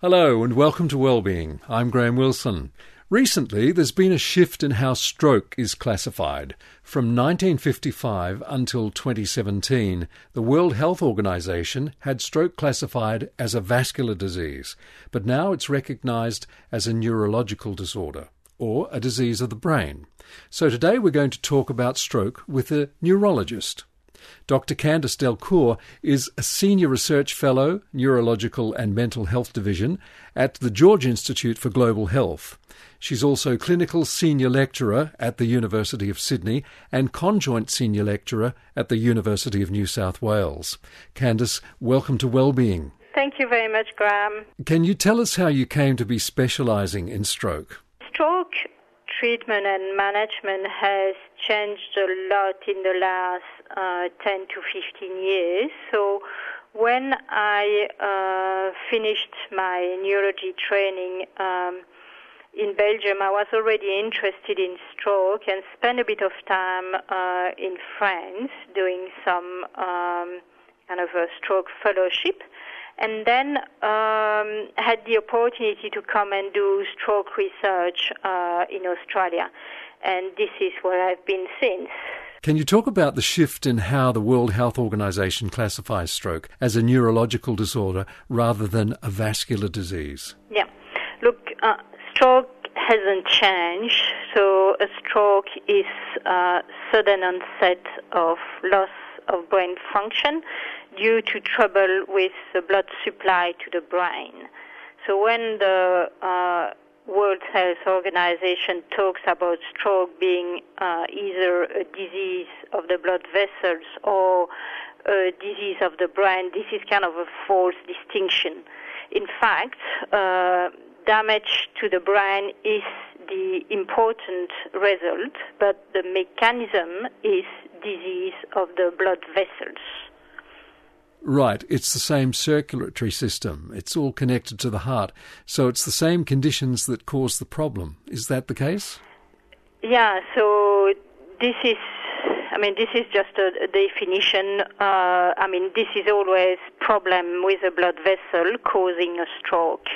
Hello and welcome to Wellbeing. I'm Graham Wilson. Recently, there's been a shift in how stroke is classified. From 1955 until 2017, the World Health Organization had stroke classified as a vascular disease, but now it's recognized as a neurological disorder or a disease of the brain. So today we're going to talk about stroke with a neurologist. Dr. Candice Delcourt is a Senior Research Fellow, Neurological and Mental Health Division at the George Institute for Global Health. She's also Clinical Senior Lecturer at the University of Sydney and Conjoint Senior Lecturer at the University of New South Wales. Candice, welcome to Wellbeing. Thank you very much, Graham. Can you tell us how you came to be specialising in stroke? Stroke treatment and management has changed a lot in the last uh, 10 to 15 years. So when I uh, finished my neurology training um, in Belgium, I was already interested in stroke and spent a bit of time uh, in France doing some um, kind of a stroke fellowship and then um, had the opportunity to come and do stroke research uh, in Australia. And this is where I've been since. Can you talk about the shift in how the World Health Organization classifies stroke as a neurological disorder rather than a vascular disease? Yeah. Look, uh, stroke hasn't changed. So a stroke is uh, sudden onset of loss of brain function due to trouble with the blood supply to the brain. So when the uh, World Health Organization talks about stroke being uh, either a disease of the blood vessels or a disease of the brain, this is kind of a false distinction. In fact, uh, damage to the brain is the important result, but the mechanism is disease of the blood vessels. Right, it's the same circulatory system. It's all connected to the heart. So it's the same conditions that cause the problem. Is that the case? Yeah, so this is, I mean, this is just a, definition. Uh, I mean, this is always problem with a blood vessel causing a stroke.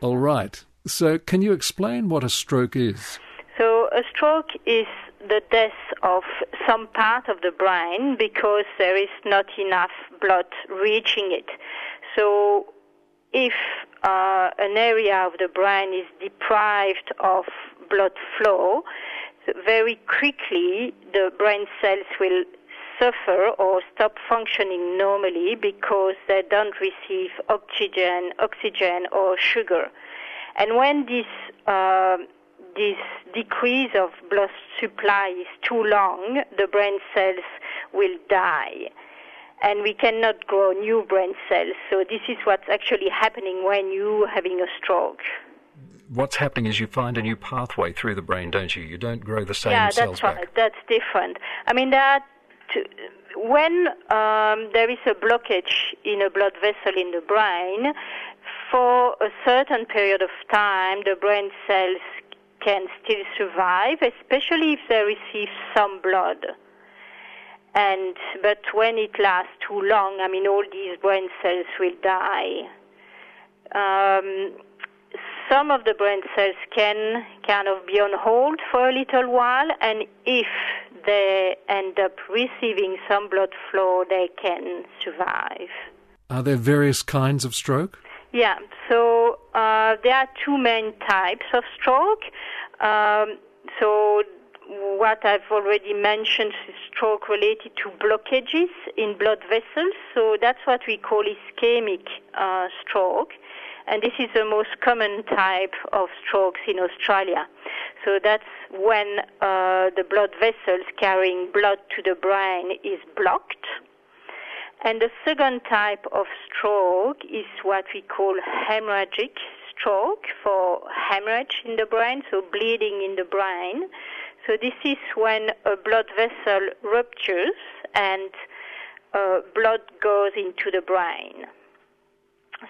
All right. So can you explain what a stroke is? So a stroke is the death of some part of the brain because there is not enough blood reaching it. So if uh, an area of the brain is deprived of blood flow, very quickly the brain cells will suffer or stop functioning normally because they don't receive oxygen, oxygen or sugar. And when this uh, this decrease of blood supply is too long, the brain cells will die. And we cannot grow new brain cells. So this is what's actually happening when you're having a stroke. What's happening is you find a new pathway through the brain, don't you? You don't grow the same yeah, cells that's right. back. That's different. I mean, that when um, there is a blockage in a blood vessel in the brain, for a certain period of time, the brain cells can still survive, especially if they receive some blood. And but when it lasts too long, I mean, all these brain cells will die. Um, some of the brain cells can kind of be on hold for a little while, and if they end up receiving some blood flow, they can survive. Are there various kinds of stroke? Yeah, so uh, there are two main types of stroke. Um, so what I've already mentioned is stroke related to blockages in blood vessels. So that's what we call ischemic uh, stroke. And this is the most common type of strokes in Australia. So that's when uh, the blood vessels carrying blood to the brain is blocked. And the second type of stroke is what we call hemorrhagic stroke for hemorrhage in the brain, so bleeding in the brain. So this is when a blood vessel ruptures and uh, blood goes into the brain.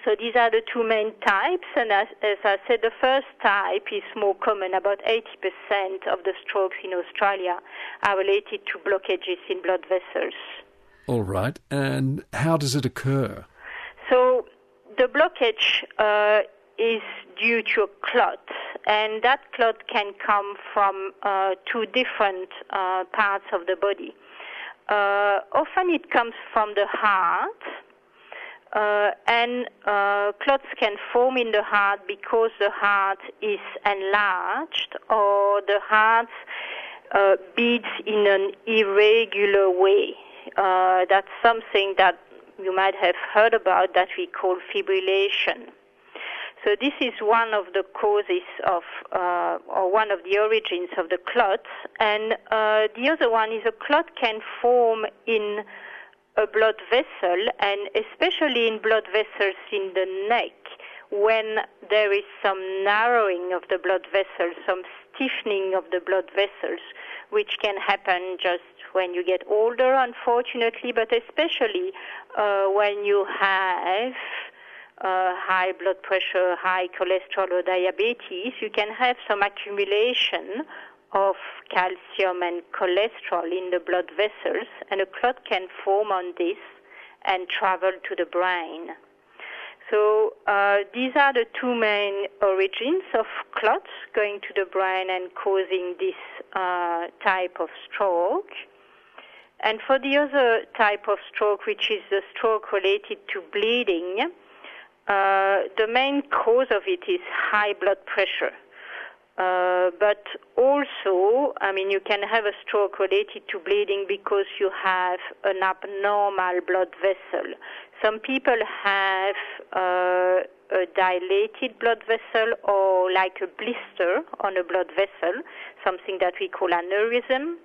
So these are the two main types, and as, as, I said, the first type is more common. About 80% of the strokes in Australia are related to blockages in blood vessels. All right, and how does it occur? So the blockage uh, is due to a clot, and that clot can come from uh, two different uh, parts of the body. Uh, often it comes from the heart, uh, and uh, clots can form in the heart because the heart is enlarged or the heart beats in an irregular way. Uh, that's something that you might have heard about that we call fibrillation. So this is one of the causes of, uh, or one of the origins of the clot. And uh, the other one is a clot can form in a blood vessel, and especially in blood vessels in the neck, when there is some narrowing of the blood vessels, some stiffening of the blood vessels, which can happen just when you get older, unfortunately, but especially uh, when you have uh, high blood pressure, high cholesterol, or diabetes, you can have some accumulation of calcium and cholesterol in the blood vessels, and a clot can form on this and travel to the brain. So uh, these are the two main origins of clots going to the brain and causing this uh, type of stroke. And for the other type of stroke, which is the stroke related to bleeding, uh, the main cause of it is high blood pressure. Uh, but also, I mean, you can have a stroke related to bleeding because you have an abnormal blood vessel. Some people have uh, a dilated blood vessel or like a blister on a blood vessel, something that we call aneurysm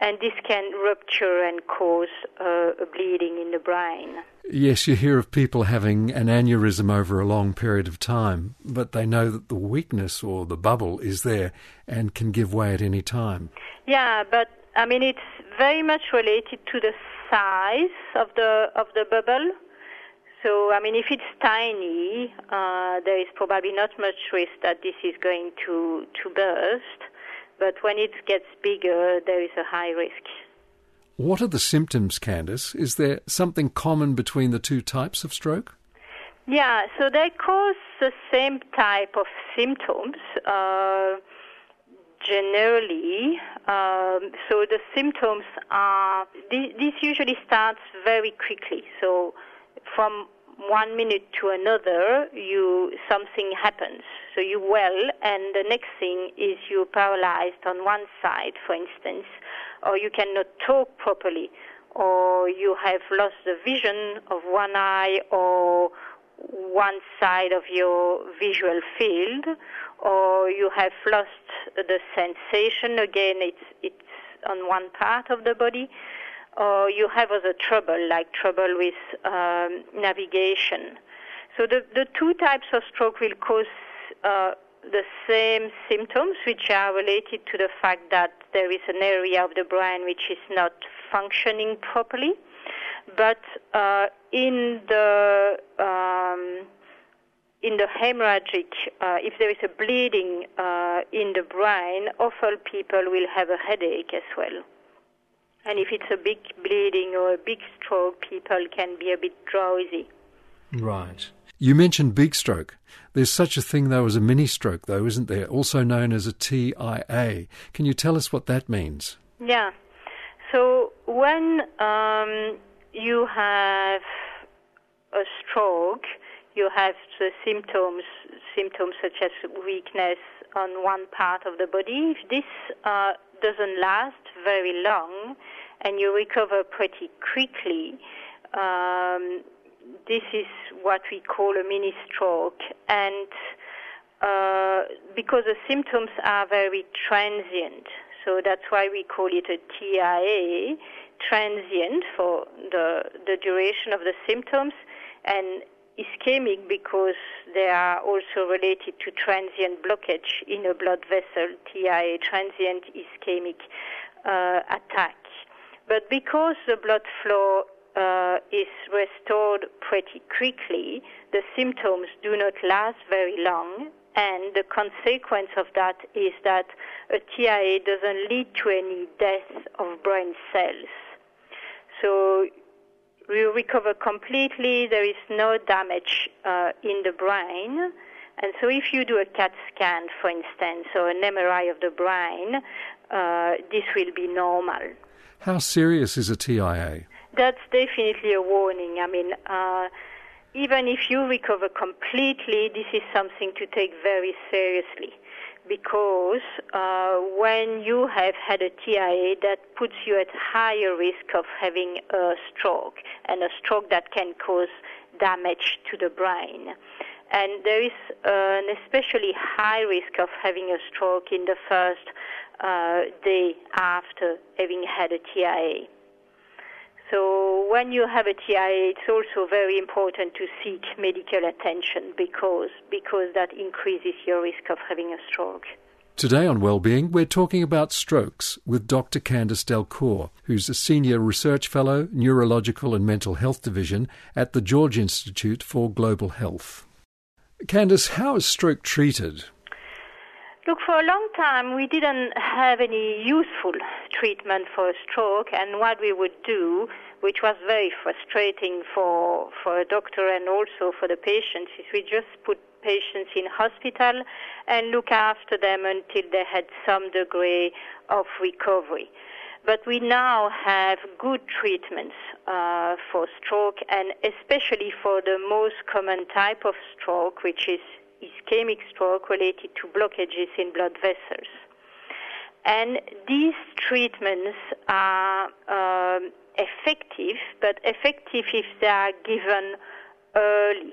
and this can rupture and cause uh, a bleeding in the brain. Yes, you hear of people having an aneurysm over a long period of time, but they know that the weakness or the bubble is there and can give way at any time. Yeah, but I mean it's very much related to the size of the of the bubble. So I mean, if it's tiny, uh, there is probably not much risk that this is going to to burst but when it gets bigger, there is a high risk. What are the symptoms, Candice? Is there something common between the two types of stroke? Yeah, so they cause the same type of symptoms. Uh, generally, um, so the symptoms are this, this usually starts very quickly. So from one minute to another, you something happens. So you well, and the next thing is you're paralyzed on one side, for instance, or you cannot talk properly, or you have lost the vision of one eye or one side of your visual field, or you have lost the sensation. Again, it's it's on one part of the body or you have other trouble, like trouble with um, navigation. So the, the two types of stroke will cause uh, the same symptoms, which are related to the fact that there is an area of the brain which is not functioning properly. But uh, in the um, in the hemorrhagic, uh, if there is a bleeding uh, in the brain, often people will have a headache as well. And if it's a big bleeding or a big stroke, people can be a bit drowsy. Right. You mentioned big stroke. There's such a thing, though, as a mini stroke, though, isn't there? Also known as a TIA. Can you tell us what that means? Yeah. So when um, you have a stroke, you have the symptoms, symptoms such as weakness on one part of the body. If this uh, doesn't last very long and you recover pretty quickly, um, this is what we call a mini stroke. And uh, because the symptoms are very transient, so that's why we call it a TIA, transient for the, the duration of the symptoms, and ischemic because they are also related to transient blockage in a blood vessel, TIA, transient ischemic uh, attack. But because the blood flow uh, is restored pretty quickly, the symptoms do not last very long, and the consequence of that is that a TIA doesn't lead to any death of brain cells. So we recover completely. There is no damage uh, in the brain, And so, if you do a CAT scan, for instance, or an MRI of the brain, uh, this will be normal. How serious is a TIA? That's definitely a warning. I mean, uh, even if you recover completely, this is something to take very seriously because uh, when you have had a TIA, that puts you at higher risk of having a stroke, and a stroke that can cause damage to the brain. And there is uh, an especially high risk of having a stroke in the first uh, day after having had a TIA. So when you have a TIA, it's also very important to seek medical attention because because that increases your risk of having a stroke. Today on Wellbeing, we're talking about strokes with Dr. Candice Delcourt, who's a Senior Research Fellow, Neurological and Mental Health Division at the George Institute for Global Health. Candice, how is stroke treated? Look, for a long time we didn't have any useful treatment for a stroke, and what we would do, which was very frustrating for for a doctor and also for the patients, is we just put patients in hospital and look after them until they had some degree of recovery. But we now have good treatments uh, for stroke, and especially for the most common type of stroke, which is ischemic stroke related to blockages in blood vessels. And these treatments are um, effective, but effective if they are given early.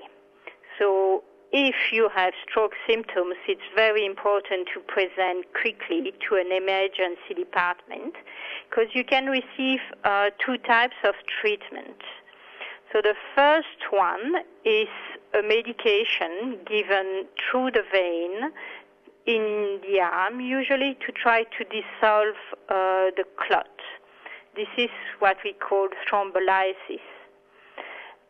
So if you have stroke symptoms, it's very important to present quickly to an emergency department because you can receive uh, two types of treatment. So the first one is a medication given through the vein in the arm, usually to try to dissolve uh, the clot. This is what we call thrombolysis.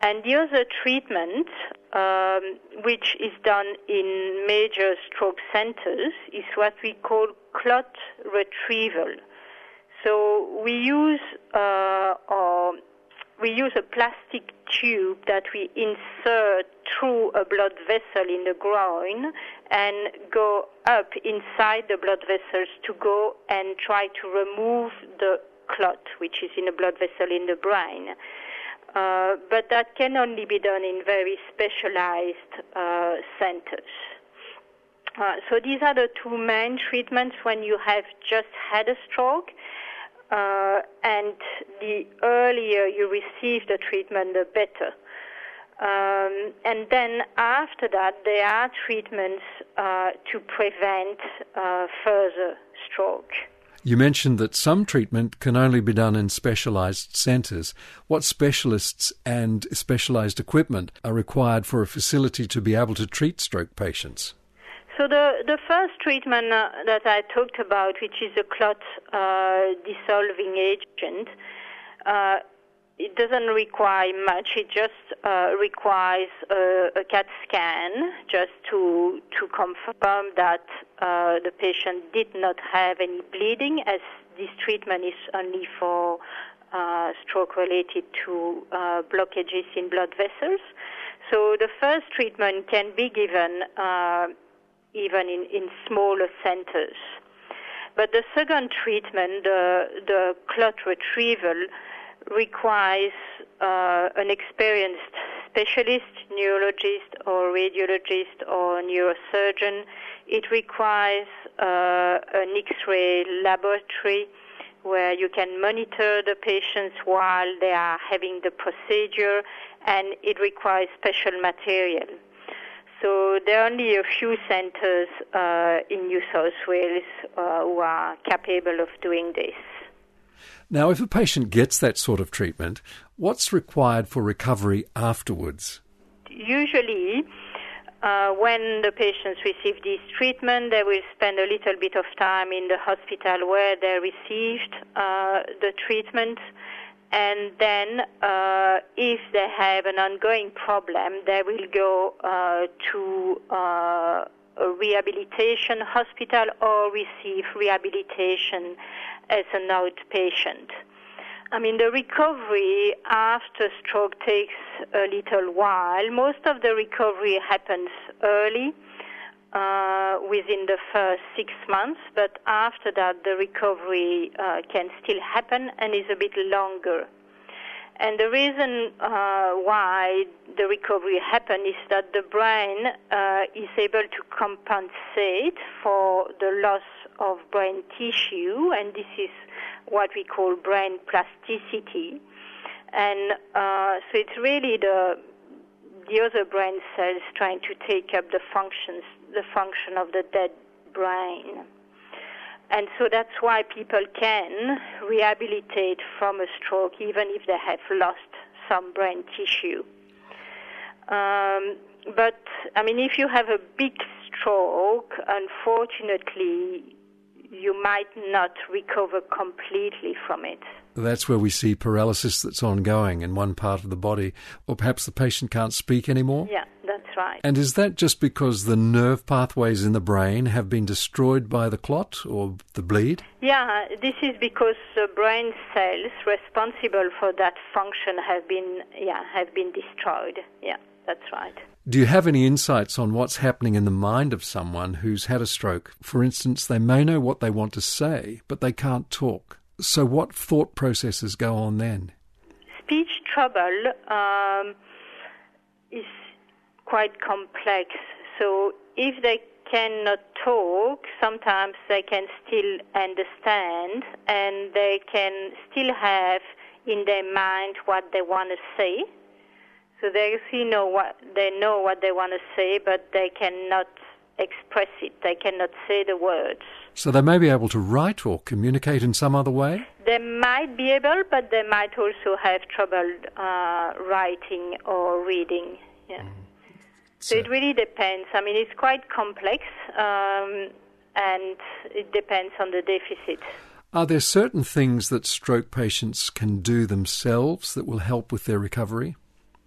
And the other treatment, um, which is done in major stroke centers, is what we call clot retrieval. So we use uh, we use a plastic tube that we insert through a blood vessel in the groin and go up inside the blood vessels to go and try to remove the clot, which is in a blood vessel in the brain. Uh, but that can only be done in very specialized uh, centers. Uh, so these are the two main treatments when you have just had a stroke. Uh, and the earlier you receive the treatment, the better. Um, and then after that, there are treatments uh, to prevent uh, further stroke. You mentioned that some treatment can only be done in specialized centers. What specialists and specialized equipment are required for a facility to be able to treat stroke patients? So the the first treatment uh, that I talked about, which is a clot uh, dissolving agent, uh, it doesn't require much. It just uh, requires a, a, CAT scan just to to confirm that uh, the patient did not have any bleeding, as this treatment is only for uh, stroke related to blockages in blood vessels. So the first treatment can be given even in, in smaller centers. But the second treatment, the, the clot retrieval, requires uh, an experienced specialist, neurologist or radiologist or neurosurgeon. It requires uh, an X-ray laboratory where you can monitor the patients while they are having the procedure, and it requires special material. So there are only a few centers uh, in New South Wales uh, who are capable of doing this. Now, if a patient gets that sort of treatment, what's required for recovery afterwards? Usually, uh, when the patients receive this treatment, they will spend a little bit of time in the hospital where they received uh, the treatment and then uh, if they have an ongoing problem, they will go uh, to uh, a rehabilitation hospital or receive rehabilitation as an outpatient. I mean, the recovery after stroke takes a little while. Most of the recovery happens early. Uh, within the first six months, but after that, the recovery uh, can still happen and is a bit longer. And the reason uh, why the recovery happens is that the brain is able to compensate for the loss of brain tissue, and this is what we call brain plasticity. And uh, so it's really the the other brain cells trying to take up the functions, the function of the dead brain. And so that's why people can rehabilitate from a stroke even if they have lost some brain tissue. Um, but I mean, if you have a big stroke, unfortunately, you might not recover completely from it. That's where we see paralysis that's ongoing in one part of the body, or perhaps the patient can't speak anymore? Yeah, that's right. And is that just because the nerve pathways in the brain have been destroyed by the clot or the bleed? Yeah, this is because the brain cells responsible for that function have been yeah, have been destroyed. Yeah, that's right. Do you have any insights on what's happening in the mind of someone who's had a stroke? For instance, they may know what they want to say, but they can't talk. So, what thought processes go on then? Speech trouble um, is quite complex. So, if they cannot talk, sometimes they can still understand and they can still have in their mind what they want to say. So they see know what they know what they want to say, but they cannot express it. They cannot say the words. So they may be able to write or communicate in some other way? They might be able, but they might also have trouble uh, writing or reading. Yeah. Mm. So, so, it really depends. I mean, it's quite complex, um, and it depends on the deficit. Are there certain things that stroke patients can do themselves that will help with their recovery?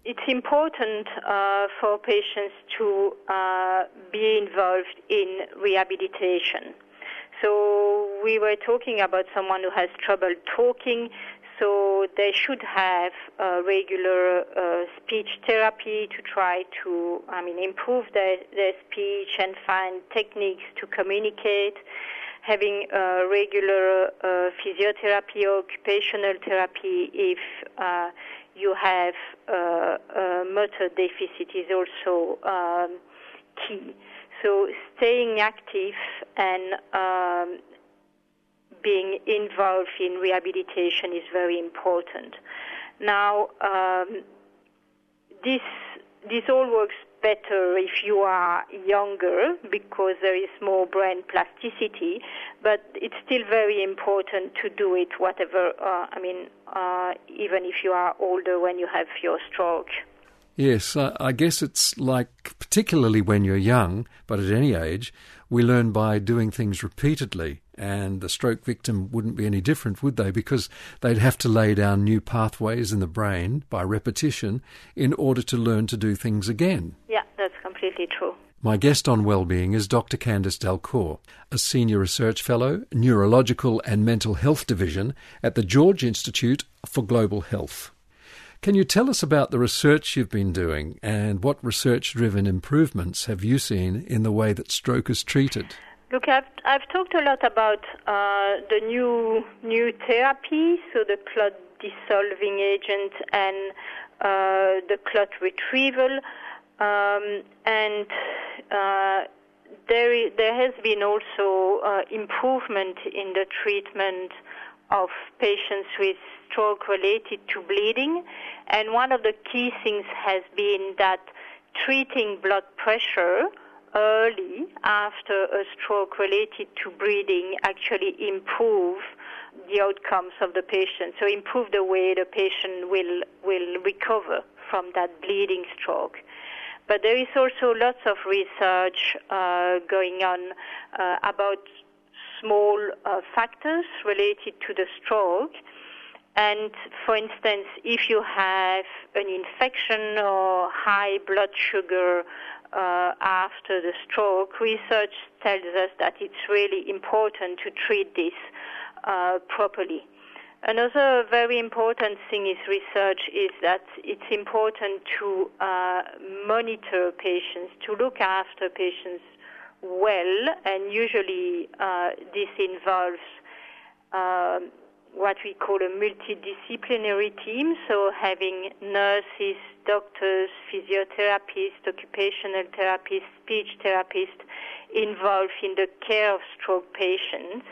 It's important uh, for patients to uh, be involved in rehabilitation. So we were talking about someone who has trouble talking, so they should have uh, regular uh, speech therapy to try to, I mean, improve their, their speech and find techniques to communicate. Having regular uh, physiotherapy or occupational therapy if uh, you have uh, motor deficit is also um, key. So staying active and um, being involved in rehabilitation is very important. Now, um, this this all works better if you are younger because there is more brain plasticity, but it's still very important to do it whatever, uh, I mean, uh, even if you are older when you have your stroke. Yes, I guess it's like, particularly when you're young, but at any age, we learn by doing things repeatedly. And the stroke victim wouldn't be any different, would they? Because they'd have to lay down new pathways in the brain by repetition in order to learn to do things again. Yeah, that's completely true. My guest on well-being is Dr. Candice Delcourt, a Senior Research Fellow, Neurological and Mental Health Division at the George Institute for Global Health. Can you tell us about the research you've been doing and what research driven improvements have you seen in the way that stroke is treated? Look, I've, I've talked a lot about uh, the new new therapy, so the clot dissolving agent and uh, the clot retrieval, um, and uh, there there has been also uh, improvement in the treatment of patients with stroke related to bleeding. And one of the key things has been that treating blood pressure early after a stroke related to bleeding actually improve the outcomes of the patient. So improve the way the patient will will recover from that bleeding stroke. But there is also lots of research uh, going on uh, about small uh, factors related to the stroke and for instance, if you have an infection or high blood sugar uh, after the stroke, research tells us that it's really important to treat this uh, properly. Another very important thing is research is that it's important to uh, monitor patients, to look after patients well, and usually uh, this involves um, what we call a multidisciplinary team, so having nurses, doctors, physiotherapists, occupational therapists, speech therapists involved in the care of stroke patients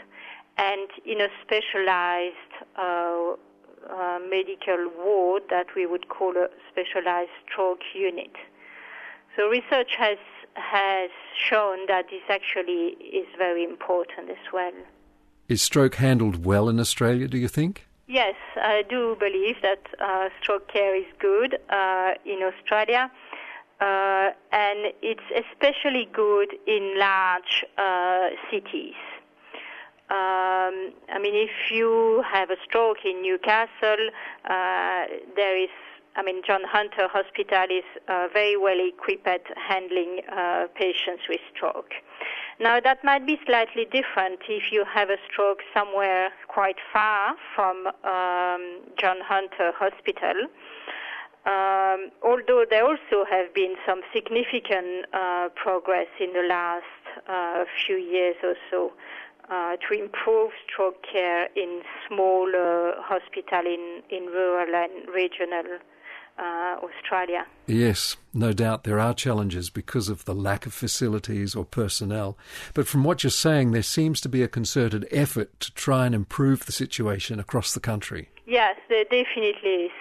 and in a specialized uh, uh, medical ward that we would call a specialized stroke unit. So research has has shown that this actually is very important as well. Is stroke handled well in Australia, do you think? Yes, I do believe that uh, stroke care is good uh, in Australia. Uh, and it's especially good in large uh, cities. Um, I mean, if you have a stroke in Newcastle, uh, there is I mean, John Hunter Hospital is uh, very well equipped handling uh, patients with stroke. Now, that might be slightly different if you have a stroke somewhere quite far from um, John Hunter Hospital. Um, although there also have been some significant uh, progress in the last uh, few years or so uh, to improve stroke care in smaller hospitals in, in rural and regional uh, Australia. Yes, no doubt there are challenges because of the lack of facilities or personnel. But from what you're saying, there seems to be a concerted effort to try and improve the situation across the country. Yes, there definitely is.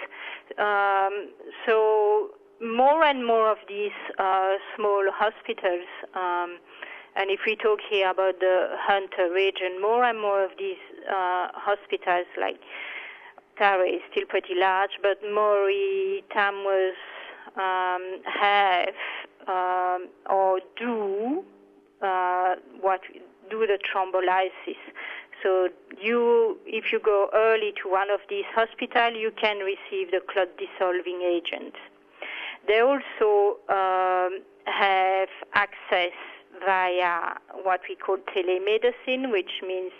Um, so more and more of these uh, small hospitals, um, and if we talk here about the Hunter region, more and more of these uh, hospitals like Taree is still pretty large, but Moree, Tamworth um, have um, or do uh, what do the thrombolysis. So you, if you go early to one of these hospitals, you can receive the clot dissolving agent. They also um, have access via what we call telemedicine, which means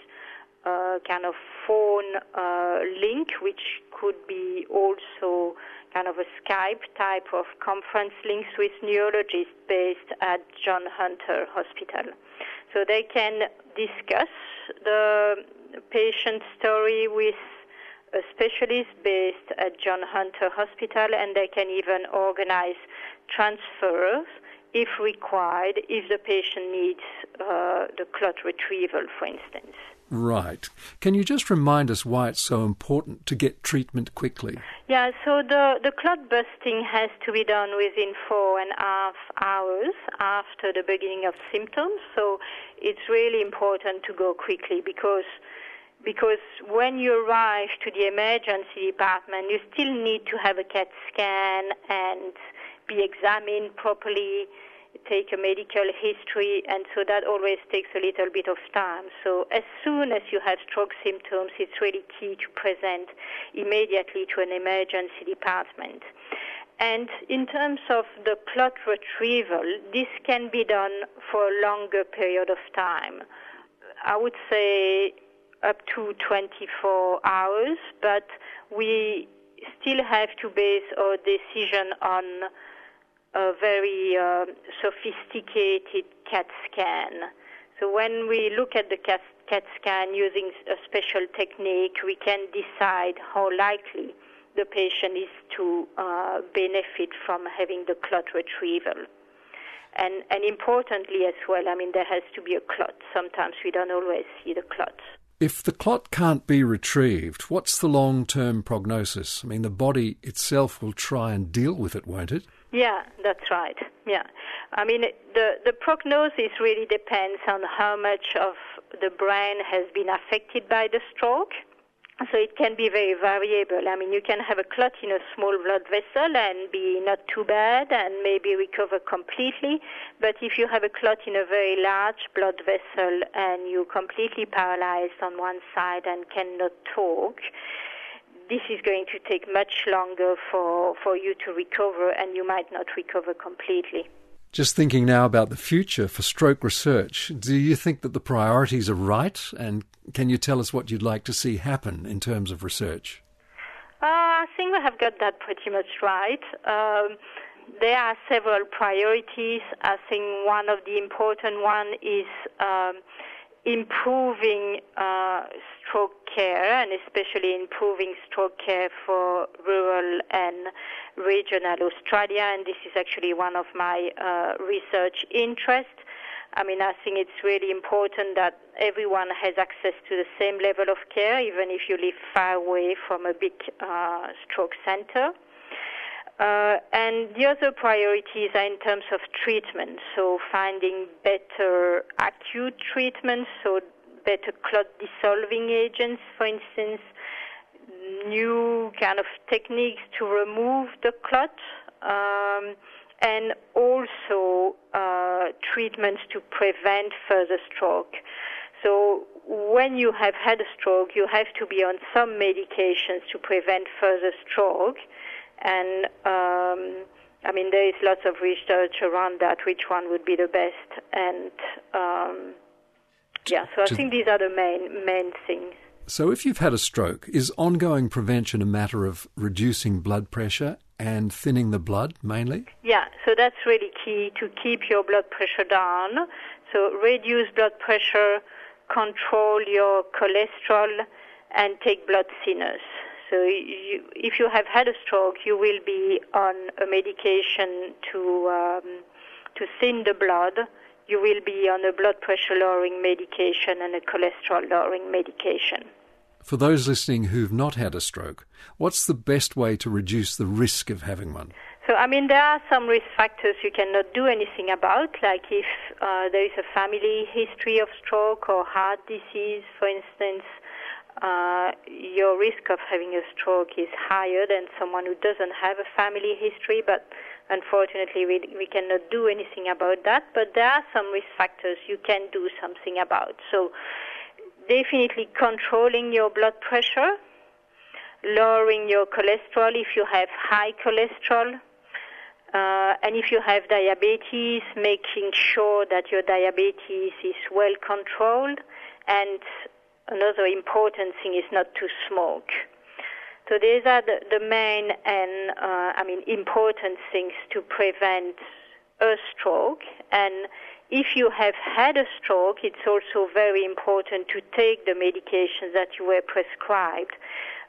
kind of phone uh, link, which could be also kind of a Skype type of conference links with neurologists based at John Hunter Hospital. So they can discuss the patient story with a specialist based at John Hunter Hospital, and they can even organize transfers if required, if the patient needs uh, the clot retrieval, for instance. Right. Can you just remind us why it's so important to get treatment quickly? Yeah, so the, the clot busting has to be done within four and a half hours after the beginning of symptoms. So it's really important to go quickly because because when you arrive to the emergency department, you still need to have a CAT scan and be examined properly take a medical history, and so that always takes a little bit of time. So as soon as you have stroke symptoms, it's really key to present immediately to an emergency department. And in terms of the clot retrieval, this can be done for a longer period of time. I would say up to 24 hours, but we still have to base our decision on a very uh, sophisticated CAT scan. So when we look at the CAT, CAT scan using a special technique, we can decide how likely the patient is to uh, benefit from having the clot retrieval. And, and importantly as well, I mean, there has to be a clot. Sometimes we don't always see the clot. If the clot can't be retrieved, what's the long term prognosis? I mean, the body itself will try and deal with it, won't it? Yeah, that's right. Yeah. I mean, the, the prognosis really depends on how much of the brain has been affected by the stroke. So it can be very variable. I mean, you can have a clot in a small blood vessel and be not too bad and maybe recover completely. But if you have a clot in a very large blood vessel and you're completely paralyzed on one side and cannot talk, this is going to take much longer for, for you to recover, and you might not recover completely. Just thinking now about the future for stroke research, do you think that the priorities are right? And can you tell us what you'd like to see happen in terms of research? Uh, I think we have got that pretty much right. Um, there are several priorities. I think one of the important one is um, improving uh, stroke care and especially improving stroke care for rural and regional Australia. And this is actually one of my uh, research interests. I mean, I think it's really important that everyone has access to the same level of care, even if you live far away from a big uh, stroke center. Uh, and the other priorities are in terms of treatment, so finding better acute treatments, so better clot dissolving agents, for instance, new kind of techniques to remove the clot, um, and also uh, treatments to prevent further stroke. So when you have had a stroke, you have to be on some medications to prevent further stroke. And um, I mean, there is lots of research around that, which one would be the best. And um, yeah, so I think these are the main main things. So, if you've had a stroke, is ongoing prevention a matter of reducing blood pressure and thinning the blood mainly? Yeah, so that's really key to keep your blood pressure down. So, reduce blood pressure, control your cholesterol, and take blood thinners. So you, if you have had a stroke, you will be on a medication to um, to thin the blood. You will be on a blood pressure lowering medication and a cholesterol lowering medication. For those listening who've not had a stroke, what's the best way to reduce the risk of having one? So, I mean, there are some risk factors you cannot do anything about, like if uh, there is a family history of stroke or heart disease, for instance, uh, your risk of having a stroke is higher than someone who doesn't have a family history, but unfortunately we, we cannot do anything about that. But there are some risk factors you can do something about. So definitely controlling your blood pressure, lowering your cholesterol if you have high cholesterol, uh, and if you have diabetes, making sure that your diabetes is well controlled and another important thing is not to smoke. So these are the, the main and uh, I mean important things to prevent a stroke. And if you have had a stroke, it's also very important to take the medications that you were prescribed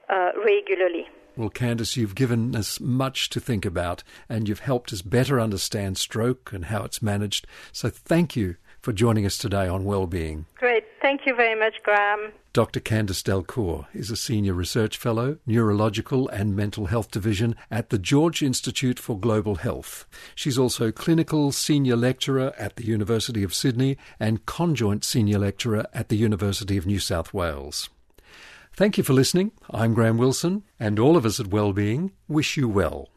uh, regularly. Well, Candice, you've given us much to think about and you've helped us better understand stroke and how it's managed. So thank you for joining us today on Wellbeing. Great. Thank you very much, Graham. Dr. Candice Delcourt is a Senior Research Fellow, Neurological and Mental Health Division at the George Institute for Global Health. She's also Clinical Senior Lecturer at the University of Sydney and Conjoint Senior Lecturer at the University of New South Wales. Thank you for listening. I'm Graham Wilson, and all of us at Wellbeing wish you well.